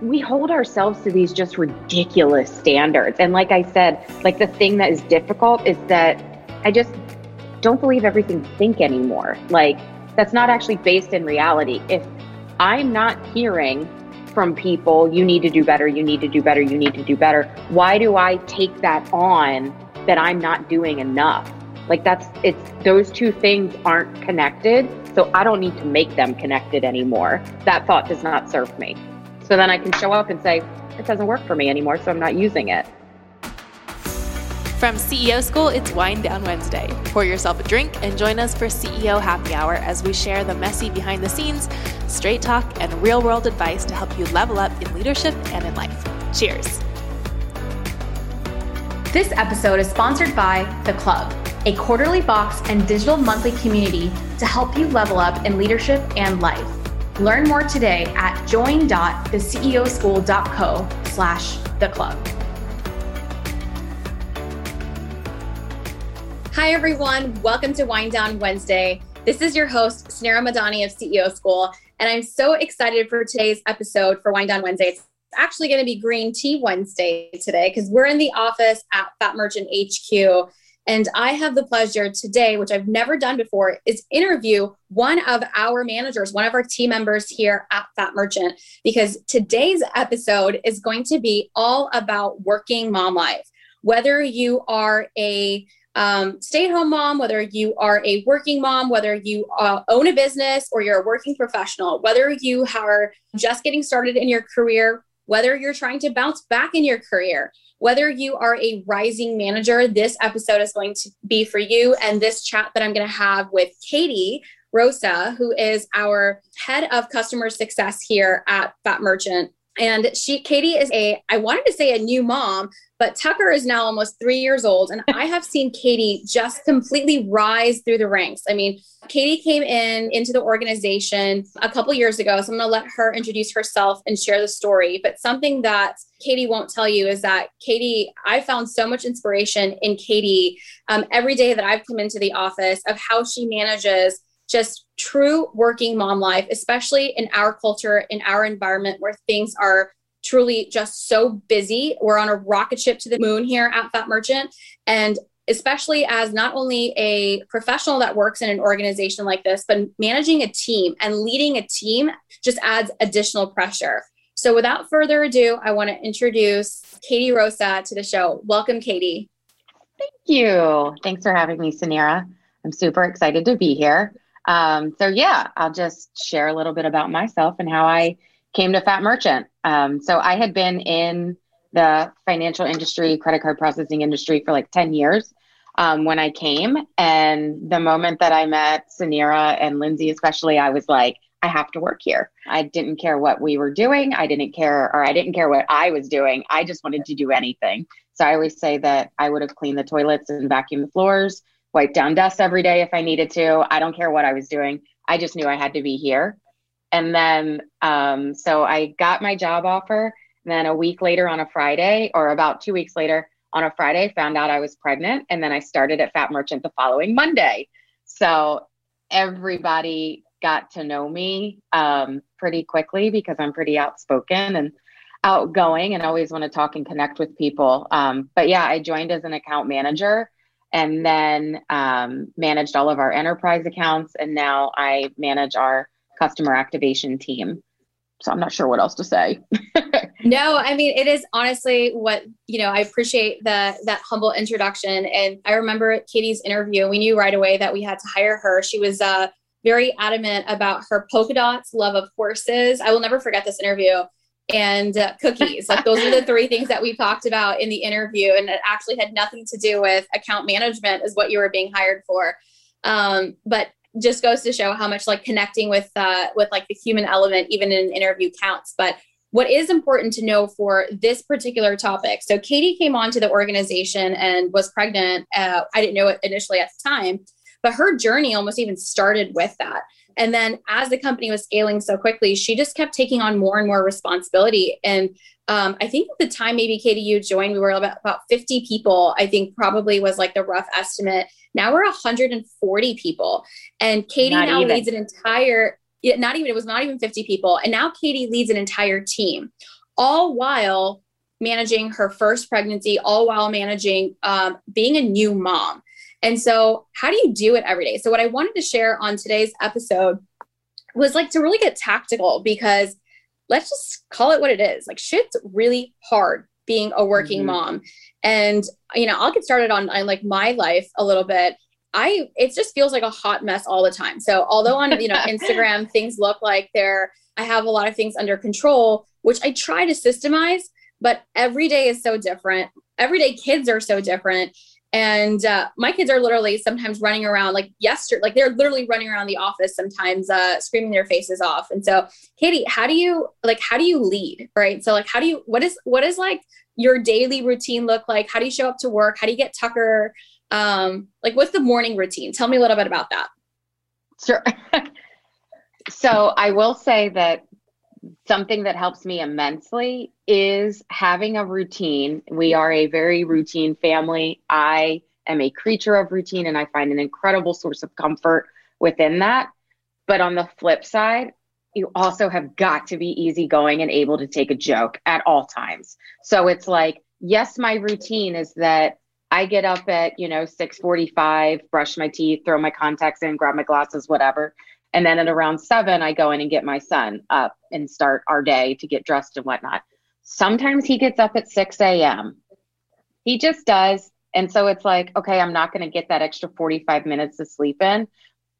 we hold ourselves to these just ridiculous standards. And like I said, like the thing that is difficult is that I just don't believe everything think anymore. Like that's not actually based in reality. If I'm not hearing from people, you need to do better, you need to do better, you need to do better, why do I take that on that I'm not doing enough? Like that's it's those two things aren't connected. So I don't need to make them connected anymore. That thought does not serve me. So then I can show up and say, it doesn't work for me anymore, so I'm not using it. From CEO School, it's Wind Down Wednesday. Pour yourself a drink and join us for CEO Happy Hour as we share the messy behind the scenes, straight talk, and real world advice to help you level up in leadership and in life. Cheers. This episode is sponsored by The Club, a quarterly box and digital monthly community to help you level up in leadership and life. Learn more today at join.theceoschool.co slash the club. Hi, everyone. Welcome to Wind Down Wednesday. This is your host, Suneera Madani of CEO School, and I'm so excited for today's episode for Wind Down Wednesday. It's actually going to be Green Tea Wednesday today because we're in the office at Fat Merchant HQ and I have the pleasure today, which I've never done before, is interview one of our managers, one of our team members here at Fat Merchant, because today's episode is going to be all about working mom life. Whether you are a um, stay at home mom, whether you are a working mom, whether you uh, own a business or you're a working professional, whether you are just getting started in your career, whether you're trying to bounce back in your career, whether you are a rising manager, this episode is going to be for you. And this chat that I'm going to have with Katie Rosa, who is our head of customer success here at Fat Merchant. And she, Katie, is a, I wanted to say a new mom, but Tucker is now almost three years old. And I have seen Katie just completely rise through the ranks. I mean, Katie came in into the organization a couple years ago. So I'm going to let her introduce herself and share the story. But something that Katie won't tell you is that Katie, I found so much inspiration in Katie um, every day that I've come into the office of how she manages just true working mom life, especially in our culture, in our environment where things are truly just so busy. We're on a rocket ship to the moon here at Fat Merchant. And especially as not only a professional that works in an organization like this, but managing a team and leading a team just adds additional pressure. So, without further ado, I want to introduce Katie Rosa to the show. Welcome, Katie. Thank you. Thanks for having me, Suneera. I'm super excited to be here. Um, so, yeah, I'll just share a little bit about myself and how I came to Fat Merchant. Um, so I had been in the financial industry, credit card processing industry for like 10 years um, when I came. And the moment that I met Suneera and Lindsay, especially, I was like, I have to work here. I didn't care what we were doing. I didn't care, or I didn't care what I was doing. I just wanted to do anything. So I always say that I would have cleaned the toilets and vacuumed the floors, wiped down dust every day if I needed to. I don't care what I was doing. I just knew I had to be here. And then, um, so I got my job offer. And then a week later on a Friday, or about two weeks later on a Friday, found out I was pregnant. And then I started at Fat Merchant the following Monday. So everybody got to know me um, pretty quickly because I'm pretty outspoken and outgoing and always want to talk and connect with people. Um, but yeah, I joined as an account manager and then um, managed all of our enterprise accounts. And now I manage our customer activation team. So I'm not sure what else to say. no, I mean it is honestly what you know. I appreciate the that humble introduction, and I remember Katie's interview. We knew right away that we had to hire her. She was uh, very adamant about her polka dots, love of horses. I will never forget this interview and uh, cookies. like those are the three things that we talked about in the interview, and it actually had nothing to do with account management, is what you were being hired for. Um, but just goes to show how much like connecting with uh, with like the human element even in an interview counts. But what is important to know for this particular topic so katie came on to the organization and was pregnant uh, i didn't know it initially at the time but her journey almost even started with that and then as the company was scaling so quickly she just kept taking on more and more responsibility and um, I think at the time maybe Katie you joined, we were about, about 50 people, I think probably was like the rough estimate. Now we're 140 people. And Katie not now even. leads an entire, not even, it was not even 50 people. And now Katie leads an entire team. all while managing her first pregnancy, all while managing um, being a new mom. And so, how do you do it every day? So, what I wanted to share on today's episode was like to really get tactical because let's just call it what it is. Like, shit's really hard being a working mm-hmm. mom. And, you know, I'll get started on, on like my life a little bit. I, it just feels like a hot mess all the time. So, although on, you know, Instagram, things look like they're, I have a lot of things under control, which I try to systemize, but every day is so different. Everyday kids are so different and uh, my kids are literally sometimes running around like yesterday like they're literally running around the office sometimes uh, screaming their faces off. And so katie how do you like how do you lead right? So like how do you what is what is like your daily routine look like? How do you show up to work? How do you get tucker? Um like what's the morning routine? Tell me a little bit about that. Sure. So i will say that something that helps me immensely is having a routine. We are a very routine family. I am a creature of routine and I find an incredible source of comfort within that. But on the flip side, you also have got to be easygoing and able to take a joke at all times. So it's like, yes, my routine is that I get up at, you know, 6:45, brush my teeth, throw my contacts in, grab my glasses, whatever. And then at around seven, I go in and get my son up and start our day to get dressed and whatnot. Sometimes he gets up at 6 a.m. He just does. And so it's like, okay, I'm not going to get that extra 45 minutes to sleep in.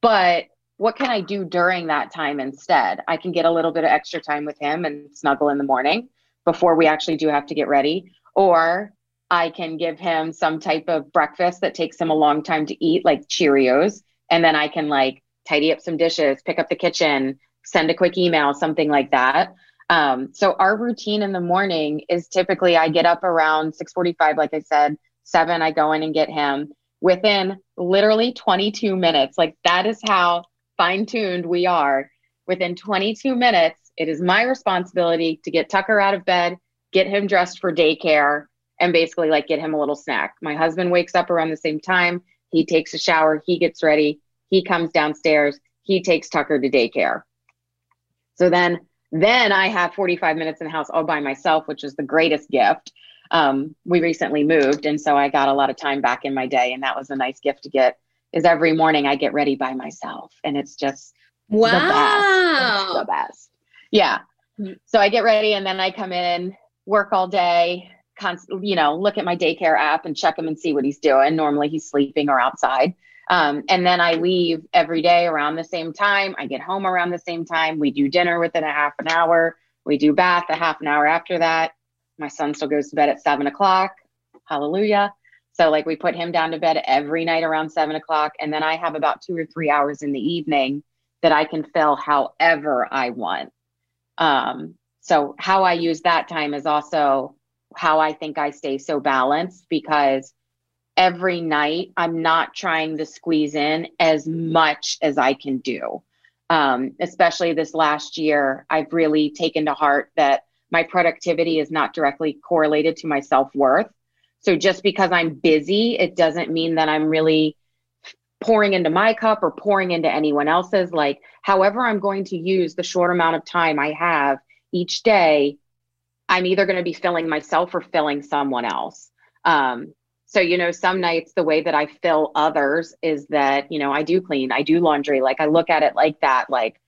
But what can I do during that time instead? I can get a little bit of extra time with him and snuggle in the morning before we actually do have to get ready. Or I can give him some type of breakfast that takes him a long time to eat, like Cheerios. And then I can like tidy up some dishes, pick up the kitchen, send a quick email, something like that. Um, so our routine in the morning is typically I get up around 6:45, like I said, seven. I go in and get him within literally 22 minutes. Like that is how fine tuned we are. Within 22 minutes, it is my responsibility to get Tucker out of bed, get him dressed for daycare, and basically like get him a little snack. My husband wakes up around the same time. He takes a shower, he gets ready, he comes downstairs. He takes Tucker to daycare. So then, then I have 45 minutes in the house all by myself, which is the greatest gift. Um, we recently moved, and so I got a lot of time back in my day, and that was a nice gift to get. Is every morning I get ready by myself, and it's just wow, the best. The best. Yeah. Mm-hmm. So I get ready, and then I come in, work all day, const- you know, look at my daycare app and check him and see what he's doing. Normally he's sleeping or outside. Um, and then I leave every day around the same time. I get home around the same time. We do dinner within a half an hour. We do bath a half an hour after that. My son still goes to bed at seven o'clock. Hallelujah. So, like, we put him down to bed every night around seven o'clock. And then I have about two or three hours in the evening that I can fill however I want. Um, so, how I use that time is also how I think I stay so balanced because every night i'm not trying to squeeze in as much as i can do. Um, especially this last year i've really taken to heart that my productivity is not directly correlated to my self-worth. So just because i'm busy it doesn't mean that i'm really pouring into my cup or pouring into anyone else's. Like however i'm going to use the short amount of time i have each day i'm either going to be filling myself or filling someone else. Um, so you know some nights the way that i fill others is that you know i do clean i do laundry like i look at it like that like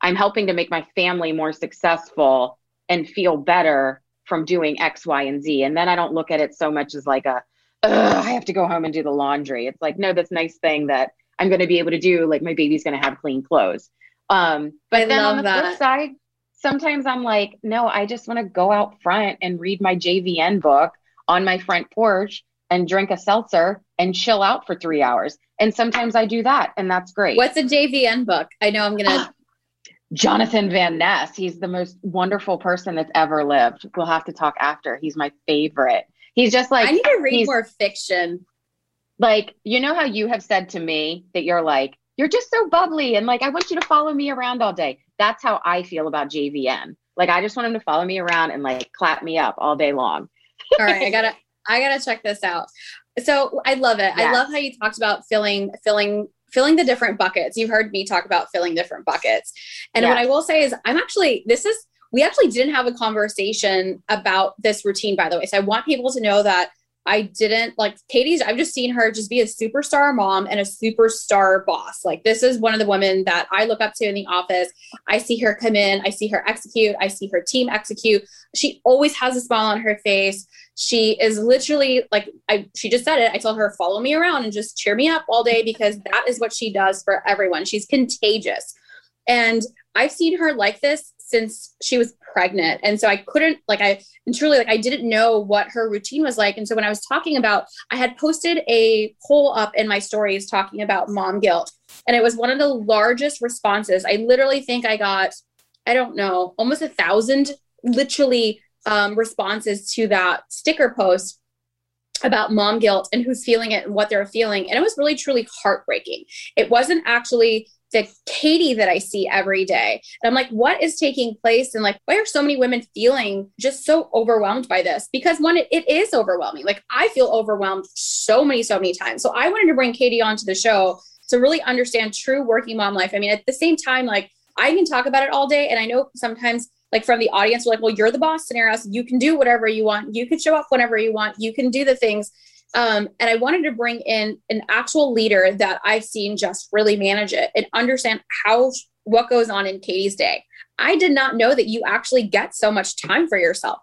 i'm helping to make my family more successful and feel better from doing x y and z. And then i don't look at it so much as like a i have to go home and do the laundry. It's like no this nice thing that i'm going to be able to do like my baby's going to have clean clothes. Um but I then on the that. flip side sometimes i'm like no i just want to go out front and read my jvn book on my front porch and drink a seltzer and chill out for three hours. And sometimes I do that, and that's great. What's a JVN book? I know I'm gonna. Jonathan Van Ness. He's the most wonderful person that's ever lived. We'll have to talk after. He's my favorite. He's just like I need to read more fiction. Like you know how you have said to me that you're like you're just so bubbly and like I want you to follow me around all day. That's how I feel about JVN. Like I just want him to follow me around and like clap me up all day long. all right, I gotta I gotta check this out. So I love it. I love how you talked about filling, filling, filling the different buckets. You've heard me talk about filling different buckets. And what I will say is I'm actually, this is we actually didn't have a conversation about this routine, by the way. So I want people to know that I didn't like Katie's. I've just seen her just be a superstar mom and a superstar boss. Like, this is one of the women that I look up to in the office. I see her come in, I see her execute, I see her team execute. She always has a smile on her face. She is literally like, I, she just said it. I tell her, follow me around and just cheer me up all day because that is what she does for everyone. She's contagious. And I've seen her like this since she was pregnant. And so I couldn't like I and truly like I didn't know what her routine was like. And so when I was talking about I had posted a poll up in my stories talking about mom guilt. And it was one of the largest responses. I literally think I got, I don't know, almost a thousand literally um, responses to that sticker post about mom guilt and who's feeling it and what they're feeling. And it was really truly heartbreaking. It wasn't actually the Katie that I see every day. And I'm like, what is taking place? And like, why are so many women feeling just so overwhelmed by this? Because one, it, it is overwhelming. Like, I feel overwhelmed so many, so many times. So I wanted to bring Katie onto the show to really understand true working mom life. I mean, at the same time, like, I can talk about it all day. And I know sometimes, like, from the audience, we're like, well, you're the boss scenario. So you can do whatever you want. You can show up whenever you want. You can do the things um, and I wanted to bring in an actual leader that I've seen just really manage it and understand how what goes on in Katie's day. I did not know that you actually get so much time for yourself.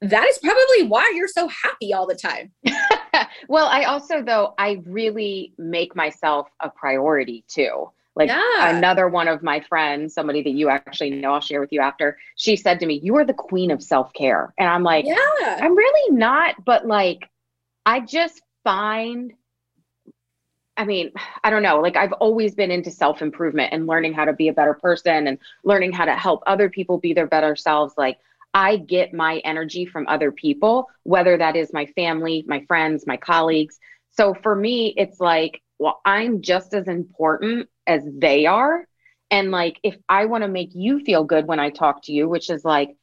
That is probably why you're so happy all the time. well, I also though I really make myself a priority too. Like yeah. another one of my friends, somebody that you actually know, I'll share with you after. She said to me, "You are the queen of self care," and I'm like, "Yeah, I'm really not." But like, I just find I mean, I don't know. Like I've always been into self improvement and learning how to be a better person and learning how to help other people be their better selves. Like I get my energy from other people, whether that is my family, my friends, my colleagues. So for me, it's like, well, I'm just as important as they are. And like, if I want to make you feel good when I talk to you, which is like,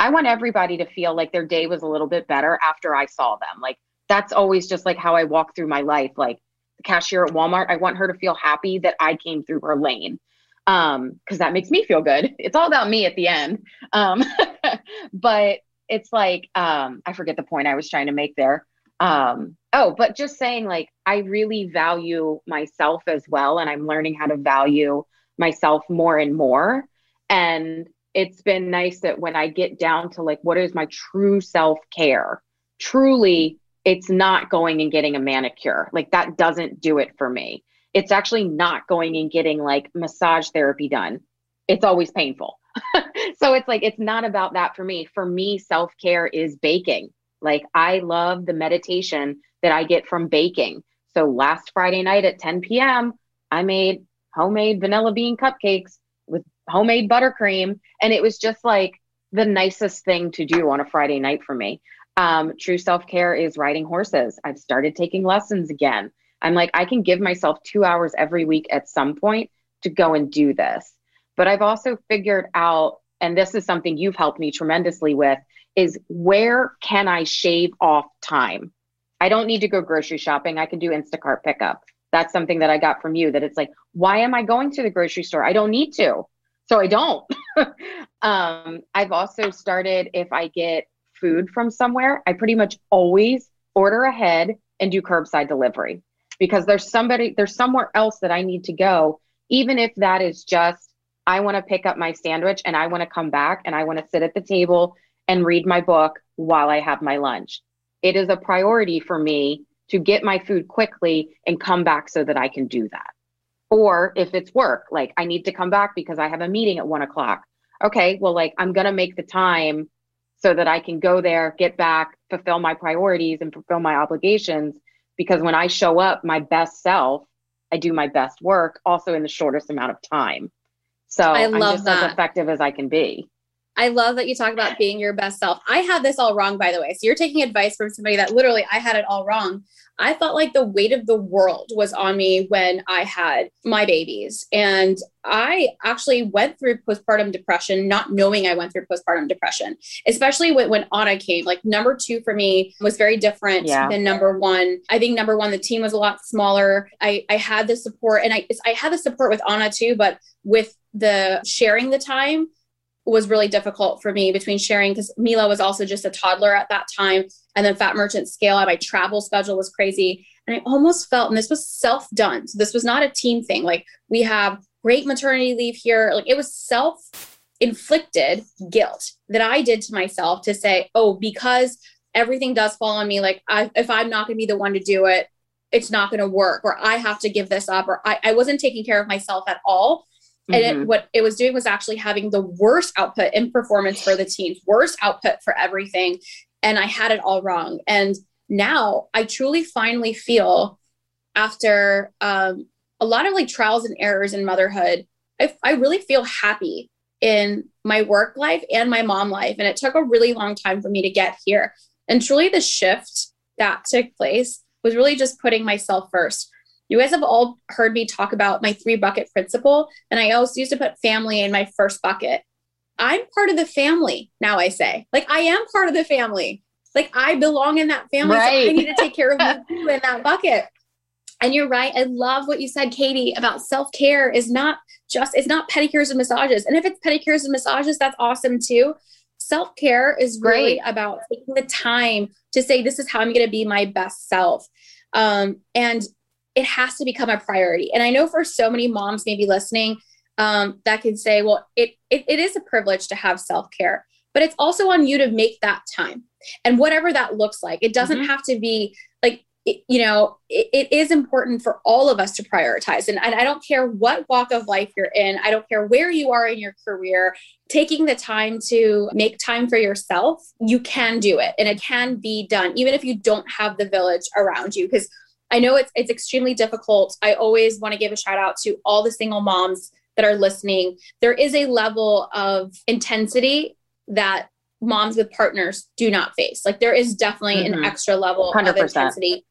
I want everybody to feel like their day was a little bit better after I saw them. Like, that's always just like how I walk through my life. Like the cashier at Walmart, I want her to feel happy that I came through her lane. Um, because that makes me feel good. It's all about me at the end. Um, but it's like, um, I forget the point I was trying to make there. Um, oh, but just saying like I really value myself as well, and I'm learning how to value myself more and more. And it's been nice that when I get down to like what is my true self care, truly it's not going and getting a manicure. Like that doesn't do it for me. It's actually not going and getting like massage therapy done. It's always painful. so it's like, it's not about that for me. For me, self care is baking. Like I love the meditation that I get from baking. So last Friday night at 10 p.m., I made homemade vanilla bean cupcakes with homemade buttercream. And it was just like the nicest thing to do on a Friday night for me. Um, true self care is riding horses. I've started taking lessons again. I'm like, I can give myself two hours every week at some point to go and do this. But I've also figured out, and this is something you've helped me tremendously with, is where can I shave off time? I don't need to go grocery shopping. I can do Instacart pickup. That's something that I got from you that it's like, why am I going to the grocery store? I don't need to. So I don't. um, I've also started if I get food from somewhere, I pretty much always order ahead and do curbside delivery because there's somebody, there's somewhere else that I need to go, even if that is just, I want to pick up my sandwich and I want to come back and I want to sit at the table and read my book while I have my lunch. It is a priority for me to get my food quickly and come back so that I can do that. Or if it's work, like I need to come back because I have a meeting at one o'clock. Okay, well, like I'm going to make the time so that I can go there, get back, fulfill my priorities and fulfill my obligations. Because when I show up my best self, I do my best work also in the shortest amount of time. So I love I'm just that. as effective as I can be. I love that you talk about being your best self. I had this all wrong, by the way. So you're taking advice from somebody that literally I had it all wrong. I felt like the weight of the world was on me when I had my babies. And I actually went through postpartum depression, not knowing I went through postpartum depression, especially when, when Anna came. Like number two for me was very different yeah. than number one. I think number one, the team was a lot smaller. I, I had the support and I, I had the support with Anna too, but with the sharing the time, was really difficult for me between sharing because Mila was also just a toddler at that time. And then Fat Merchant Scale. My travel schedule was crazy. And I almost felt, and this was self done. So this was not a team thing. Like we have great maternity leave here. Like it was self inflicted guilt that I did to myself to say, oh, because everything does fall on me, like I, if I'm not going to be the one to do it, it's not going to work, or I have to give this up, or I, I wasn't taking care of myself at all. Mm-hmm. And it, mm-hmm. what it was doing was actually having the worst output in performance for the teams, worst output for everything. And I had it all wrong. And now I truly finally feel after um, a lot of like trials and errors in motherhood, I, I really feel happy in my work life and my mom life. And it took a really long time for me to get here. And truly, the shift that took place was really just putting myself first. You guys have all heard me talk about my three bucket principle, and I always used to put family in my first bucket. I'm part of the family now, I say. Like, I am part of the family. Like, I belong in that family. Right. So I need to take care of you in that bucket. And you're right. I love what you said, Katie, about self care is not just, it's not pedicures and massages. And if it's pedicures and massages, that's awesome too. Self care is really Great. about taking the time to say, this is how I'm going to be my best self. Um, and it has to become a priority. And I know for so many moms maybe listening um, that can say, well, it, it, it is a privilege to have self care, but it's also on you to make that time. And whatever that looks like, it doesn't mm-hmm. have to be like it, you know, it, it is important for all of us to prioritize. And, and I don't care what walk of life you're in, I don't care where you are in your career, taking the time to make time for yourself, you can do it and it can be done, even if you don't have the village around you. Because I know it's, it's extremely difficult. I always want to give a shout out to all the single moms that are listening. There is a level of intensity that moms with partners do not face. Like there is definitely mm-hmm. an extra level 100%. of intensity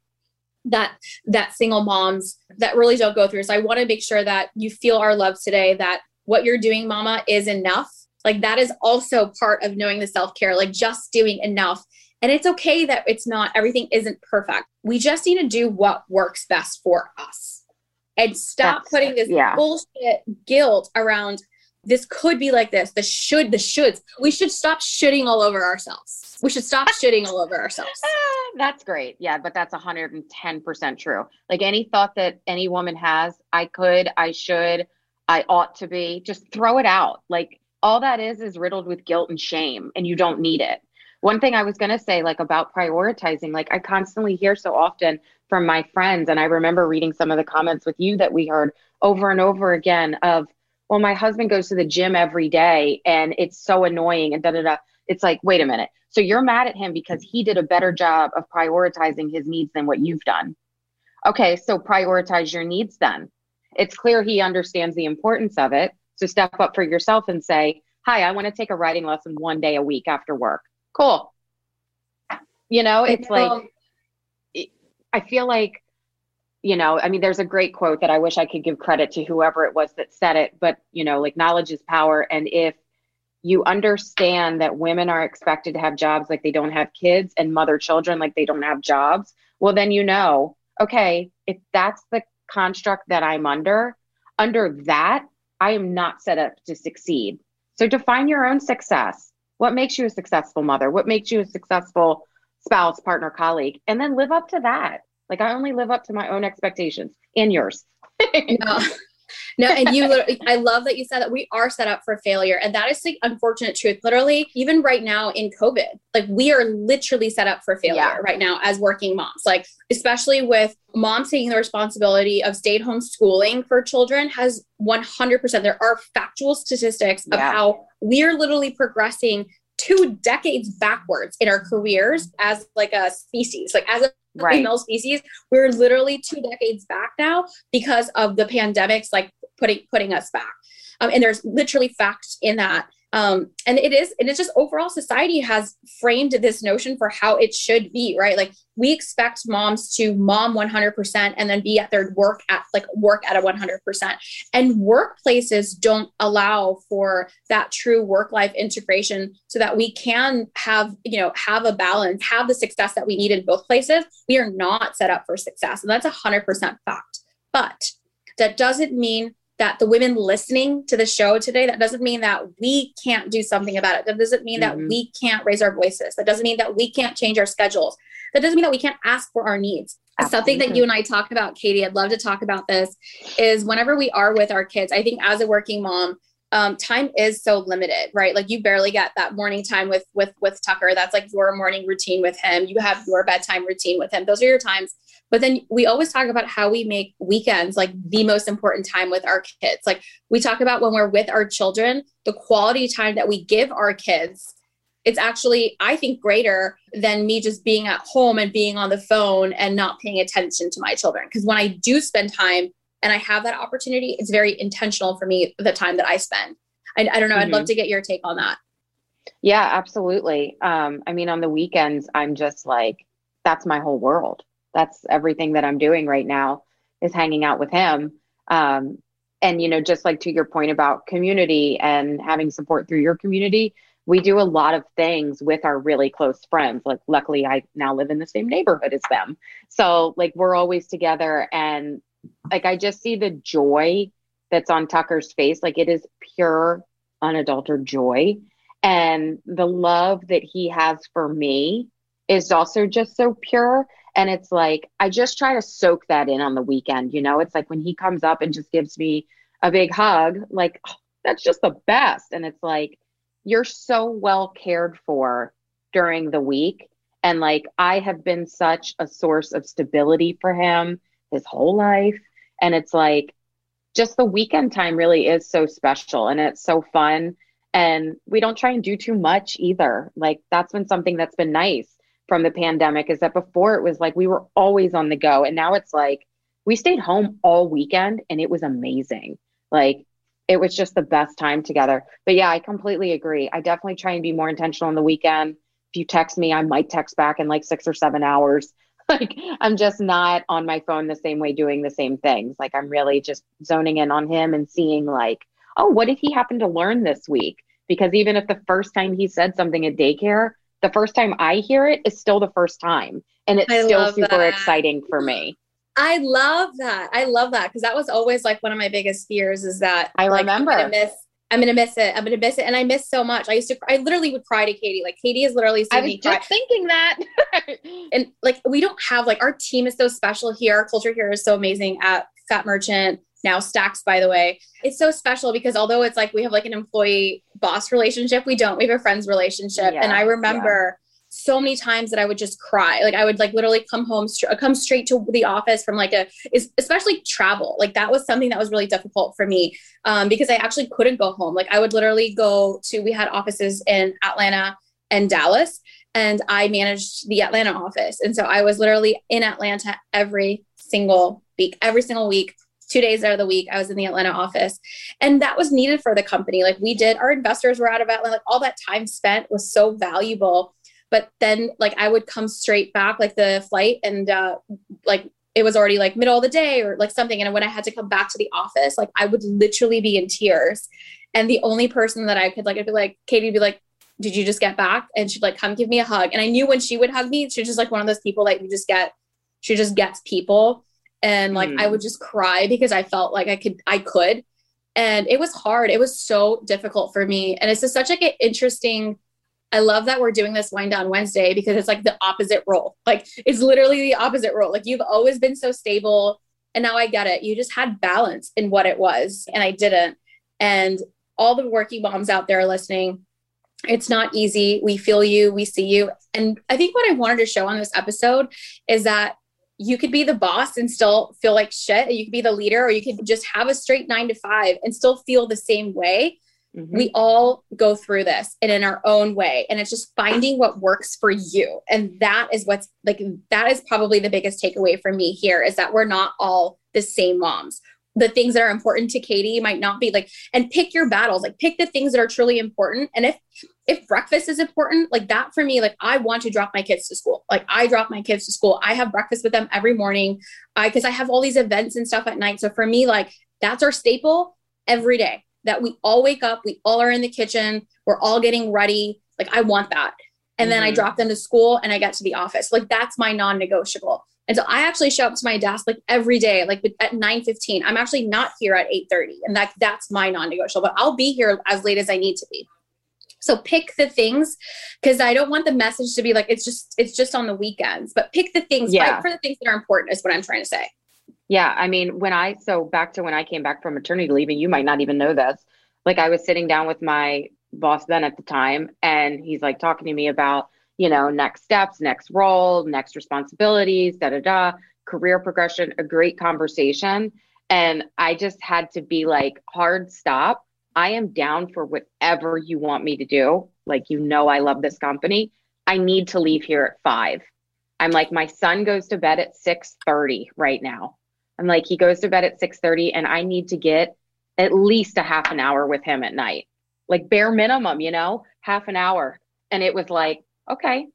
that that single moms that really don't go through. So I want to make sure that you feel our love today that what you're doing mama is enough. Like that is also part of knowing the self-care, like just doing enough. And it's okay that it's not everything isn't perfect. We just need to do what works best for us. And stop That's, putting this yeah. bullshit guilt around this could be like this. The should, the shoulds. We should stop shitting all over ourselves we should stop shitting all over ourselves. Ah, that's great. Yeah, but that's 110% true. Like any thought that any woman has, I could, I should, I ought to be, just throw it out. Like all that is is riddled with guilt and shame, and you don't need it. One thing I was going to say, like about prioritizing, like I constantly hear so often from my friends, and I remember reading some of the comments with you that we heard over and over again of, well, my husband goes to the gym every day and it's so annoying and da da da. It's like, wait a minute. So you're mad at him because he did a better job of prioritizing his needs than what you've done. Okay, so prioritize your needs then. It's clear he understands the importance of it. So step up for yourself and say, Hi, I want to take a riding lesson one day a week after work. Cool. You know, it's like, I feel like, you know, I mean, there's a great quote that I wish I could give credit to whoever it was that said it, but, you know, like knowledge is power. And if you understand that women are expected to have jobs like they don't have kids and mother children like they don't have jobs, well, then you know, okay, if that's the construct that I'm under, under that, I am not set up to succeed. So define your own success. What makes you a successful mother? What makes you a successful spouse, partner, colleague? And then live up to that. Like I only live up to my own expectations and yours. no, no, and you, I love that you said that we are set up for failure. And that is the unfortunate truth. Literally, even right now in COVID, like we are literally set up for failure yeah. right now as working moms. Like, especially with moms taking the responsibility of stay at home schooling for children has 100%. There are factual statistics of yeah. how we are literally progressing two decades backwards in our careers as like a species like as a right. female species we're literally two decades back now because of the pandemics like putting putting us back um, and there's literally facts in that um, and it is and it's just overall society has framed this notion for how it should be right? Like we expect moms to mom 100% and then be at their work at like work at a 100% and workplaces don't allow for that true work life integration so that we can have you know have a balance have the success that we need in both places. We are not set up for success and that's a 100% fact. But that doesn't mean that the women listening to the show today, that doesn't mean that we can't do something about it. That doesn't mean mm-hmm. that we can't raise our voices. That doesn't mean that we can't change our schedules. That doesn't mean that we can't ask for our needs. Absolutely. Something that you and I talk about, Katie, I'd love to talk about this, is whenever we are with our kids, I think as a working mom, um, time is so limited, right? Like you barely get that morning time with with with Tucker. That's like your morning routine with him. You have your bedtime routine with him. Those are your times. But then we always talk about how we make weekends like the most important time with our kids. Like we talk about when we're with our children, the quality time that we give our kids it's actually i think greater than me just being at home and being on the phone and not paying attention to my children because when i do spend time and i have that opportunity it's very intentional for me the time that i spend i, I don't know mm-hmm. i'd love mm-hmm. to get your take on that yeah absolutely um, i mean on the weekends i'm just like that's my whole world that's everything that i'm doing right now is hanging out with him um, and you know just like to your point about community and having support through your community we do a lot of things with our really close friends. Like, luckily, I now live in the same neighborhood as them. So, like, we're always together. And, like, I just see the joy that's on Tucker's face. Like, it is pure, unadulterated joy. And the love that he has for me is also just so pure. And it's like, I just try to soak that in on the weekend. You know, it's like when he comes up and just gives me a big hug, like, oh, that's just the best. And it's like, you're so well cared for during the week. And like, I have been such a source of stability for him his whole life. And it's like, just the weekend time really is so special and it's so fun. And we don't try and do too much either. Like, that's been something that's been nice from the pandemic is that before it was like we were always on the go. And now it's like we stayed home all weekend and it was amazing. Like, it was just the best time together. But yeah, I completely agree. I definitely try and be more intentional on the weekend. If you text me, I might text back in like six or seven hours. Like I'm just not on my phone the same way doing the same things. Like I'm really just zoning in on him and seeing like, oh, what did he happen to learn this week? Because even if the first time he said something at daycare, the first time I hear it is still the first time. And it's I still super that. exciting for me. I love that. I love that because that was always like one of my biggest fears is that I like, remember. I'm gonna miss. I'm gonna miss it. I'm gonna miss it, and I miss so much. I used to. I literally would cry to Katie. Like Katie is literally. I was just thinking that. and like we don't have like our team is so special here. Our culture here is so amazing at Fat Merchant now Stax, by the way. It's so special because although it's like we have like an employee boss relationship, we don't. We have a friends relationship. Yeah, and I remember so many times that I would just cry. Like I would like literally come home, come straight to the office from like a, is especially travel. Like that was something that was really difficult for me um, because I actually couldn't go home. Like I would literally go to, we had offices in Atlanta and Dallas, and I managed the Atlanta office. And so I was literally in Atlanta every single week, every single week. Two days out of the week, I was in the Atlanta office. And that was needed for the company. Like we did, our investors were out of Atlanta. Like all that time spent was so valuable but then like I would come straight back like the flight and uh, like it was already like middle of the day or like something. And when I had to come back to the office, like I would literally be in tears. And the only person that I could like, I'd be like, Katie would be like, did you just get back? And she'd like, come give me a hug. And I knew when she would hug me, she's just like one of those people that you just get, she just gets people. And like, mm. I would just cry because I felt like I could, I could. And it was hard. It was so difficult for me. And it's just such like an interesting I love that we're doing this wind down Wednesday because it's like the opposite role. Like it's literally the opposite role. Like you've always been so stable and now I get it. You just had balance in what it was and I didn't. And all the working moms out there listening, it's not easy. We feel you, we see you. And I think what I wanted to show on this episode is that you could be the boss and still feel like shit. You could be the leader, or you could just have a straight nine to five and still feel the same way. Mm-hmm. We all go through this and in our own way. And it's just finding what works for you. And that is what's like, that is probably the biggest takeaway for me here is that we're not all the same moms. The things that are important to Katie might not be like, and pick your battles, like pick the things that are truly important. And if, if breakfast is important, like that for me, like I want to drop my kids to school. Like I drop my kids to school. I have breakfast with them every morning. I, cause I have all these events and stuff at night. So for me, like that's our staple every day that we all wake up, we all are in the kitchen, we're all getting ready. Like I want that. And mm-hmm. then I mm-hmm. drop them to school and I get to the office. Like that's my non-negotiable. And so I actually show up to my desk like every day, like at 9 15. I'm actually not here at 8 30. And that that's my non-negotiable, but I'll be here as late as I need to be. So pick the things because I don't want the message to be like it's just it's just on the weekends, but pick the things yeah. for the things that are important is what I'm trying to say. Yeah, I mean, when I so back to when I came back from maternity leave, and you might not even know this, like I was sitting down with my boss then at the time, and he's like talking to me about you know next steps, next role, next responsibilities, da da da, career progression, a great conversation, and I just had to be like hard stop I am down for whatever you want me to do. Like, you know, I love this company. I need to leave here at five. I'm like, my son goes to bed at 6:30 right now. I'm like, he goes to bed at 6:30 and I need to get at least a half an hour with him at night. Like bare minimum, you know, half an hour. And it was like, okay.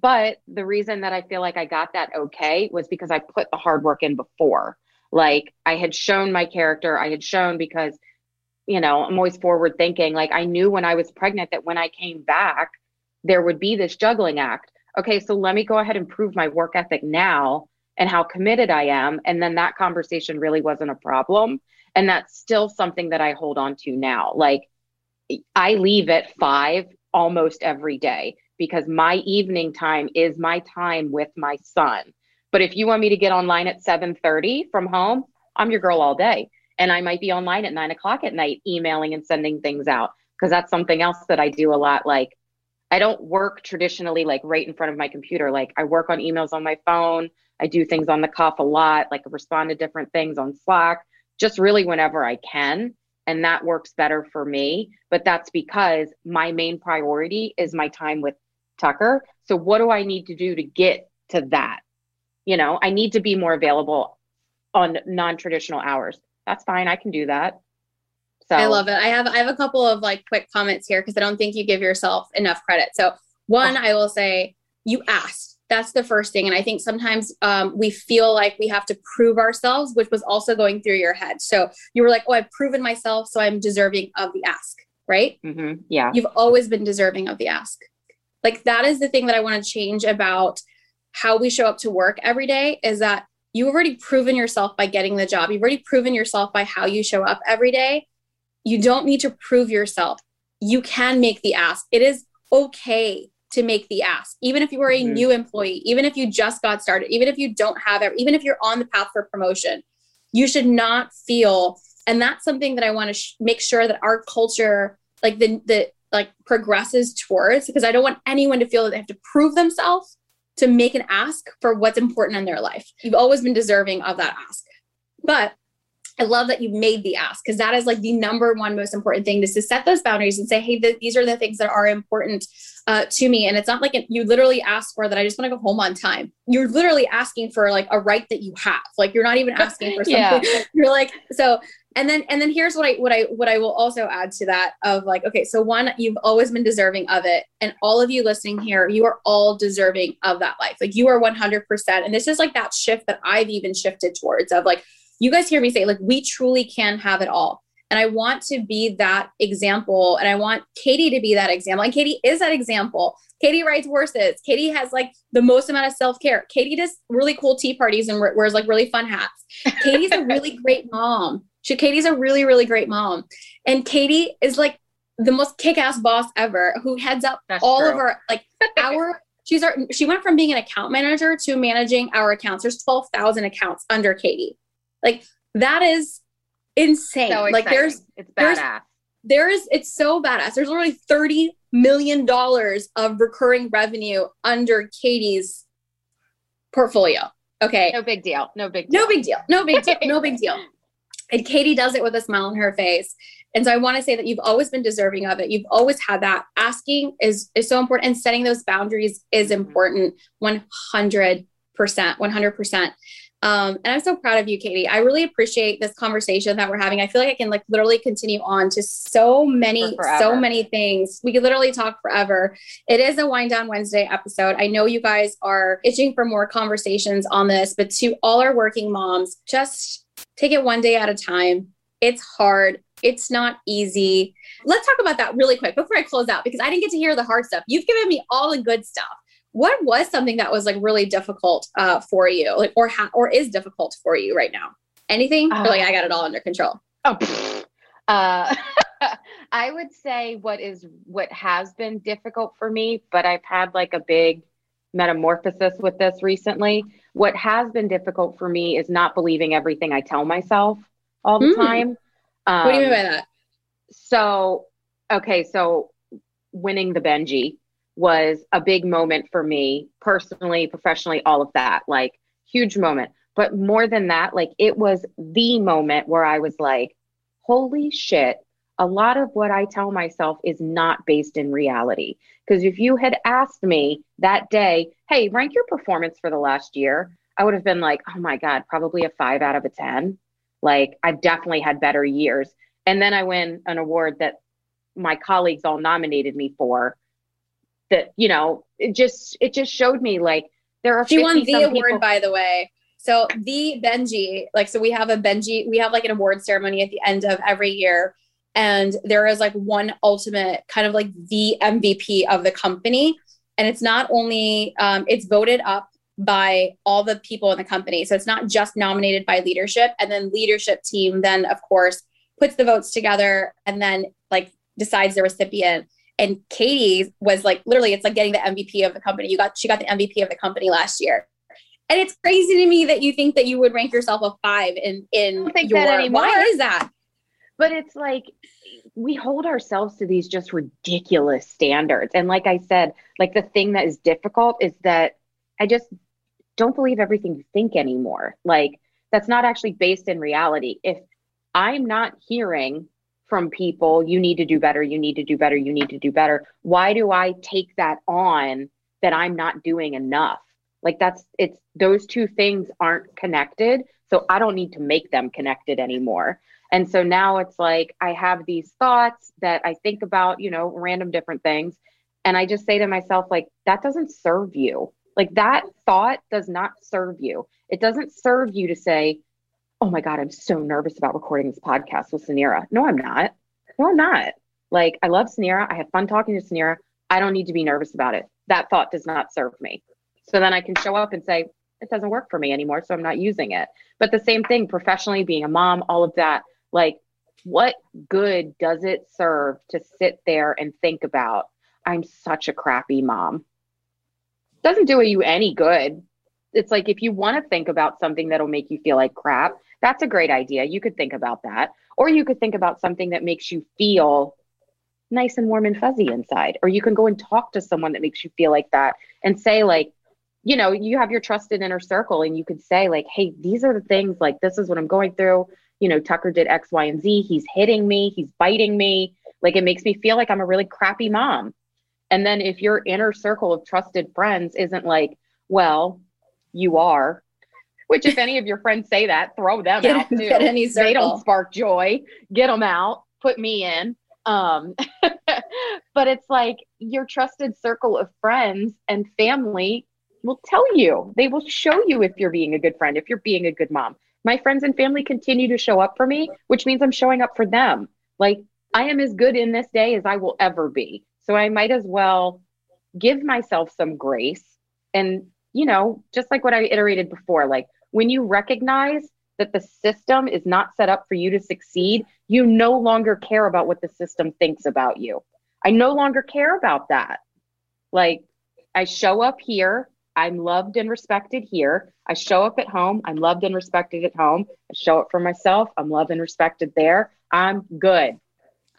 But the reason that I feel like I got that okay was because I put the hard work in before. Like I had shown my character, I had shown because you know, I'm always forward thinking. Like I knew when I was pregnant that when I came back, there would be this juggling act. Okay, so let me go ahead and prove my work ethic now and how committed I am. And then that conversation really wasn't a problem. And that's still something that I hold on to now. Like I leave at five almost every day because my evening time is my time with my son. But if you want me to get online at 7:30 from home, I'm your girl all day and I might be online at nine o'clock at night emailing and sending things out because that's something else that I do a lot. Like I don't work traditionally like right in front of my computer. Like I work on emails on my phone. I do things on the cuff a lot, like respond to different things on Slack, just really whenever I can. And that works better for me. But that's because my main priority is my time with Tucker. So what do I need to do to get to that? You know, I need to be more available on non-traditional hours that's fine. I can do that. So I love it. I have I have a couple of like quick comments here because I don't think you give yourself enough credit. So one, oh. I will say you asked. That's the first thing. And I think sometimes um, we feel like we have to prove ourselves, which was also going through your head. So you were like, oh, I've proven myself, so I'm deserving of the ask, right? Mm-hmm. Yeah. You've always been deserving of the ask. Like that is the thing that I want to change about how we show up to work every day is that you've already proven yourself by getting the job. You've already proven yourself by how you show up every day. You don't need to prove yourself. You can make the ask. It is okay to make the ask, even if you are a mm-hmm. new employee, even if you just got started, even if you don't have it, even if you're on the path for promotion. You should not feel, and that's something that I want to sh- make sure that our culture, like the the like progresses towards, because I don't want anyone to feel that they have to prove themselves to make an ask for what's important in their life. You've always been deserving of that ask. But I love that you made the ask because that is like the number one most important thing is to set those boundaries and say, hey, th- these are the things that are important uh, to me. And it's not like you literally ask for that. I just want to go home on time. You're literally asking for like a right that you have. Like you're not even asking for something. yeah. You're like, so and then and then here's what i what i what i will also add to that of like okay so one you've always been deserving of it and all of you listening here you are all deserving of that life like you are 100% and this is like that shift that i've even shifted towards of like you guys hear me say like we truly can have it all and i want to be that example and i want katie to be that example and katie is that example katie rides horses katie has like the most amount of self-care katie does really cool tea parties and wears like really fun hats katie's a really great mom she Katie's a really, really great mom. And Katie is like the most kick-ass boss ever who heads up That's all true. of our like our she's our she went from being an account manager to managing our accounts. There's 12,000 accounts under Katie. Like that is insane. So like there's it's badass. There is it's so badass. There's literally 30 million dollars of recurring revenue under Katie's portfolio. Okay. No big deal. No big deal. No big deal. No big deal. No big deal. And Katie does it with a smile on her face. And so I want to say that you've always been deserving of it. You've always had that. Asking is is so important and setting those boundaries is mm-hmm. important 100%. 100%. Um, and I'm so proud of you, Katie. I really appreciate this conversation that we're having. I feel like I can like literally continue on to so many, so many things. We could literally talk forever. It is a wind down Wednesday episode. I know you guys are itching for more conversations on this, but to all our working moms, just Take it one day at a time. It's hard. It's not easy. Let's talk about that really quick before I close out because I didn't get to hear the hard stuff. You've given me all the good stuff. What was something that was like really difficult uh, for you, like or ha- or is difficult for you right now? Anything? Uh, like I got it all under control. Oh, uh, I would say what is what has been difficult for me, but I've had like a big metamorphosis with this recently. What has been difficult for me is not believing everything I tell myself all the mm. time. Um, what do you mean by that? So, okay, so winning the Benji was a big moment for me personally, professionally, all of that. Like, huge moment. But more than that, like, it was the moment where I was like, holy shit, a lot of what I tell myself is not based in reality. Because if you had asked me that day, hey, rank your performance for the last year, I would have been like, oh my God, probably a five out of a 10. Like, I've definitely had better years. And then I win an award that my colleagues all nominated me for. That, you know, it just it just showed me like there are she won the award people- by the way. So the benji like so we have a benji we have like an award ceremony at the end of every year. And there is like one ultimate kind of like the mvp of the company. And it's not only um, it's voted up by all the people in the company. So it's not just nominated by leadership. And then leadership team then of course puts the votes together and then like decides the recipient and katie was like literally it's like getting the mvp of the company you got she got the mvp of the company last year and it's crazy to me that you think that you would rank yourself a five in in your why is that but it's like we hold ourselves to these just ridiculous standards. And like I said, like the thing that is difficult is that I just don't believe everything you think anymore. Like that's not actually based in reality. If I'm not hearing from people, you need to do better, you need to do better, you need to do better, why do I take that on that I'm not doing enough? Like that's it's those two things aren't connected. So I don't need to make them connected anymore. And so now it's like I have these thoughts that I think about, you know, random different things. And I just say to myself, like, that doesn't serve you. Like, that thought does not serve you. It doesn't serve you to say, oh my God, I'm so nervous about recording this podcast with Suneera. No, I'm not. No, I'm not. Like, I love Suneera. I have fun talking to Suneera. I don't need to be nervous about it. That thought does not serve me. So then I can show up and say, it doesn't work for me anymore. So I'm not using it. But the same thing professionally, being a mom, all of that like, what good does it serve to sit there and think about, I'm such a crappy mom? Doesn't do you any good. It's like if you want to think about something that'll make you feel like crap, that's a great idea. You could think about that. Or you could think about something that makes you feel nice and warm and fuzzy inside. Or you can go and talk to someone that makes you feel like that and say, like, you know, you have your trusted inner circle and you could say, like, hey, these are the things, like, this is what I'm going through you know, Tucker did X, Y, and Z. He's hitting me, he's biting me. Like it makes me feel like I'm a really crappy mom. And then if your inner circle of trusted friends isn't like, well, you are, which if any of your friends say that, throw them get, out too. Get any circle. They don't spark joy. Get them out. Put me in. Um, but it's like your trusted circle of friends and family will tell you. They will show you if you're being a good friend, if you're being a good mom, my friends and family continue to show up for me, which means I'm showing up for them. Like I am as good in this day as I will ever be. So I might as well give myself some grace. And, you know, just like what I iterated before, like when you recognize that the system is not set up for you to succeed, you no longer care about what the system thinks about you. I no longer care about that. Like I show up here, I'm loved and respected here. I show up at home. I'm loved and respected at home. I show up for myself. I'm loved and respected there. I'm good.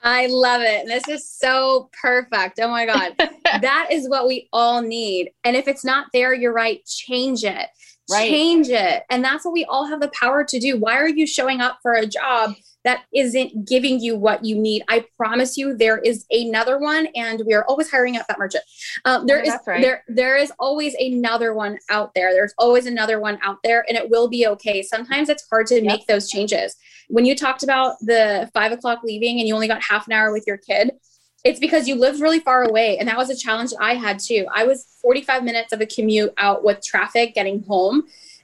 I love it. This is so perfect. Oh my God. that is what we all need. And if it's not there, you're right, change it. Right. Change it. And that's what we all have the power to do. Why are you showing up for a job that isn't giving you what you need. I promise you, there is another one, and we are always hiring at Fattmerchant. Um, there is right. there there is always another one out there. There's always another one out there, and it will be okay. Sometimes it's hard to yep. make those changes. When you talked about the five o'clock leaving and you only got half an hour with your kid, it's because you lived really far away, and that was a challenge I had too. I was 45 minutes of a commute out with traffic getting home,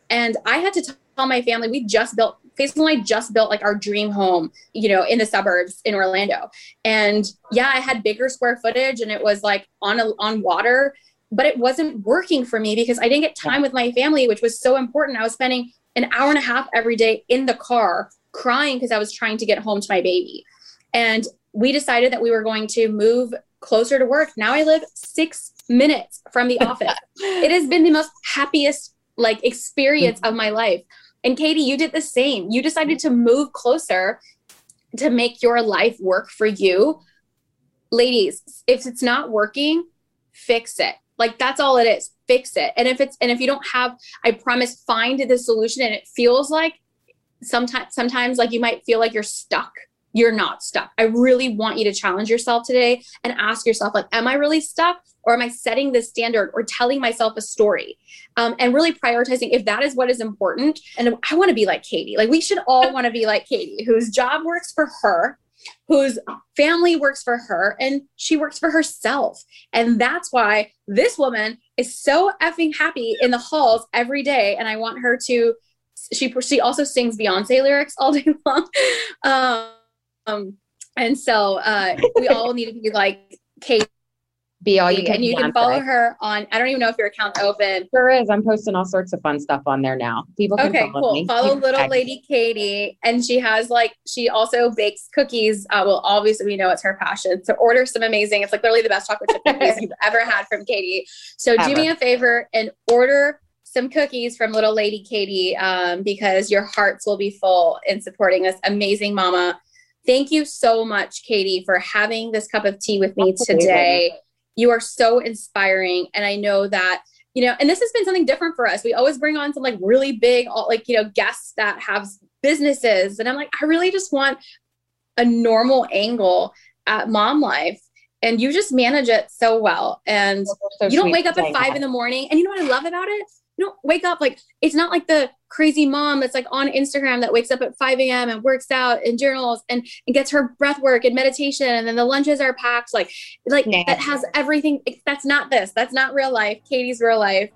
and I had to tell my family we just built Faith and I just built like our dream home, you know, in the suburbs in Orlando. And yeah, I had bigger square footage and it was like on a, on water but it wasn't working for me because I didn't get time with my family, which was so important. I was spending an hour and a half every day in the car crying because I was trying to get home to my baby. And we decided that we were going to move closer to work. Now I live six minutes from the office. it has been the most happiest like experience of my life. And Katie, you did the same. You decided to move closer to make your life work for you. Ladies, if it's not working, fix it. Like that's all it is. Fix it. And if it's and if you don't have, I promise find the solution and it feels like sometimes sometimes like you might feel like you're stuck you're not stuck. I really want you to challenge yourself today and ask yourself, like, am I really stuck? Or am I setting the standard or telling myself a story? Um, and really prioritizing if that is what is important. And I want to be like Katie. Like, we should all want to be like Katie, whose job works for her, whose family works for her, and she works for herself. And that's why this woman is so effing happy in the halls every day. And I want her to. She she also sings Beyonce lyrics all day long. Um, um, and so uh, we all need to be like Kate. Be all you can. And you can follow her on. I don't even know if your account open. Sure is. I'm posting all sorts of fun stuff on there now. People can okay, follow cool. me. Follow little lady Katie, and she has like she also bakes cookies. Uh, well, obviously we know it's her passion. So order some amazing. It's like literally the best chocolate chip cookies you've ever had from Katie. So ever. do me a favor and order some cookies from little lady Katie um, because your hearts will be full in supporting this amazing mama Thank you so much, Katie, for having this cup of tea with me today. You are so inspiring. And I know that, you know, and this has been something different for us. We always bring on some like really big, like, you know, guests that have businesses. And I'm like, I really just want a normal angle at mom life. And you just manage it so well. And so you don't wake up at five in the morning. And you know what I love about it? You don't wake up like it's not like the crazy mom that's like on Instagram that wakes up at 5 a.m. and works out and journals and, and gets her breath work and meditation and then the lunches are packed like like nah. that has everything that's not this that's not real life Katie's real life.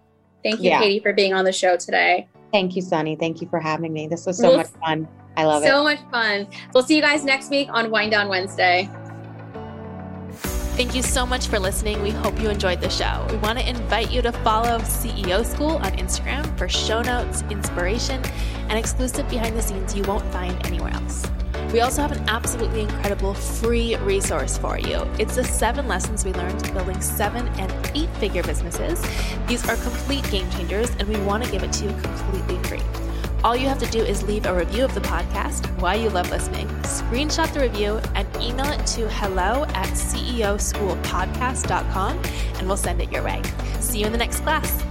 Thank you yeah. Katie for being on the show today. Thank you Sunny. Thank you for having me. This was so we'll, much fun. I love so it. so much fun. We'll see you guys next week on Wind Down Wednesday Thank you so much for listening. We hope you enjoyed the show. We want to invite you to follow CEO School on Instagram for show notes, inspiration, and exclusive behind the scenes you won't find anywhere else. We also have an absolutely incredible free resource for you. It's the seven lessons we learned building seven and eight figure businesses. These are complete game changers, and we want to give it to you completely free. All you have to do is leave a review of the podcast, why you love listening, screenshot the review, and email it to hello at ceoschoolpodcast.com, and we'll send it your way. See you in the next class.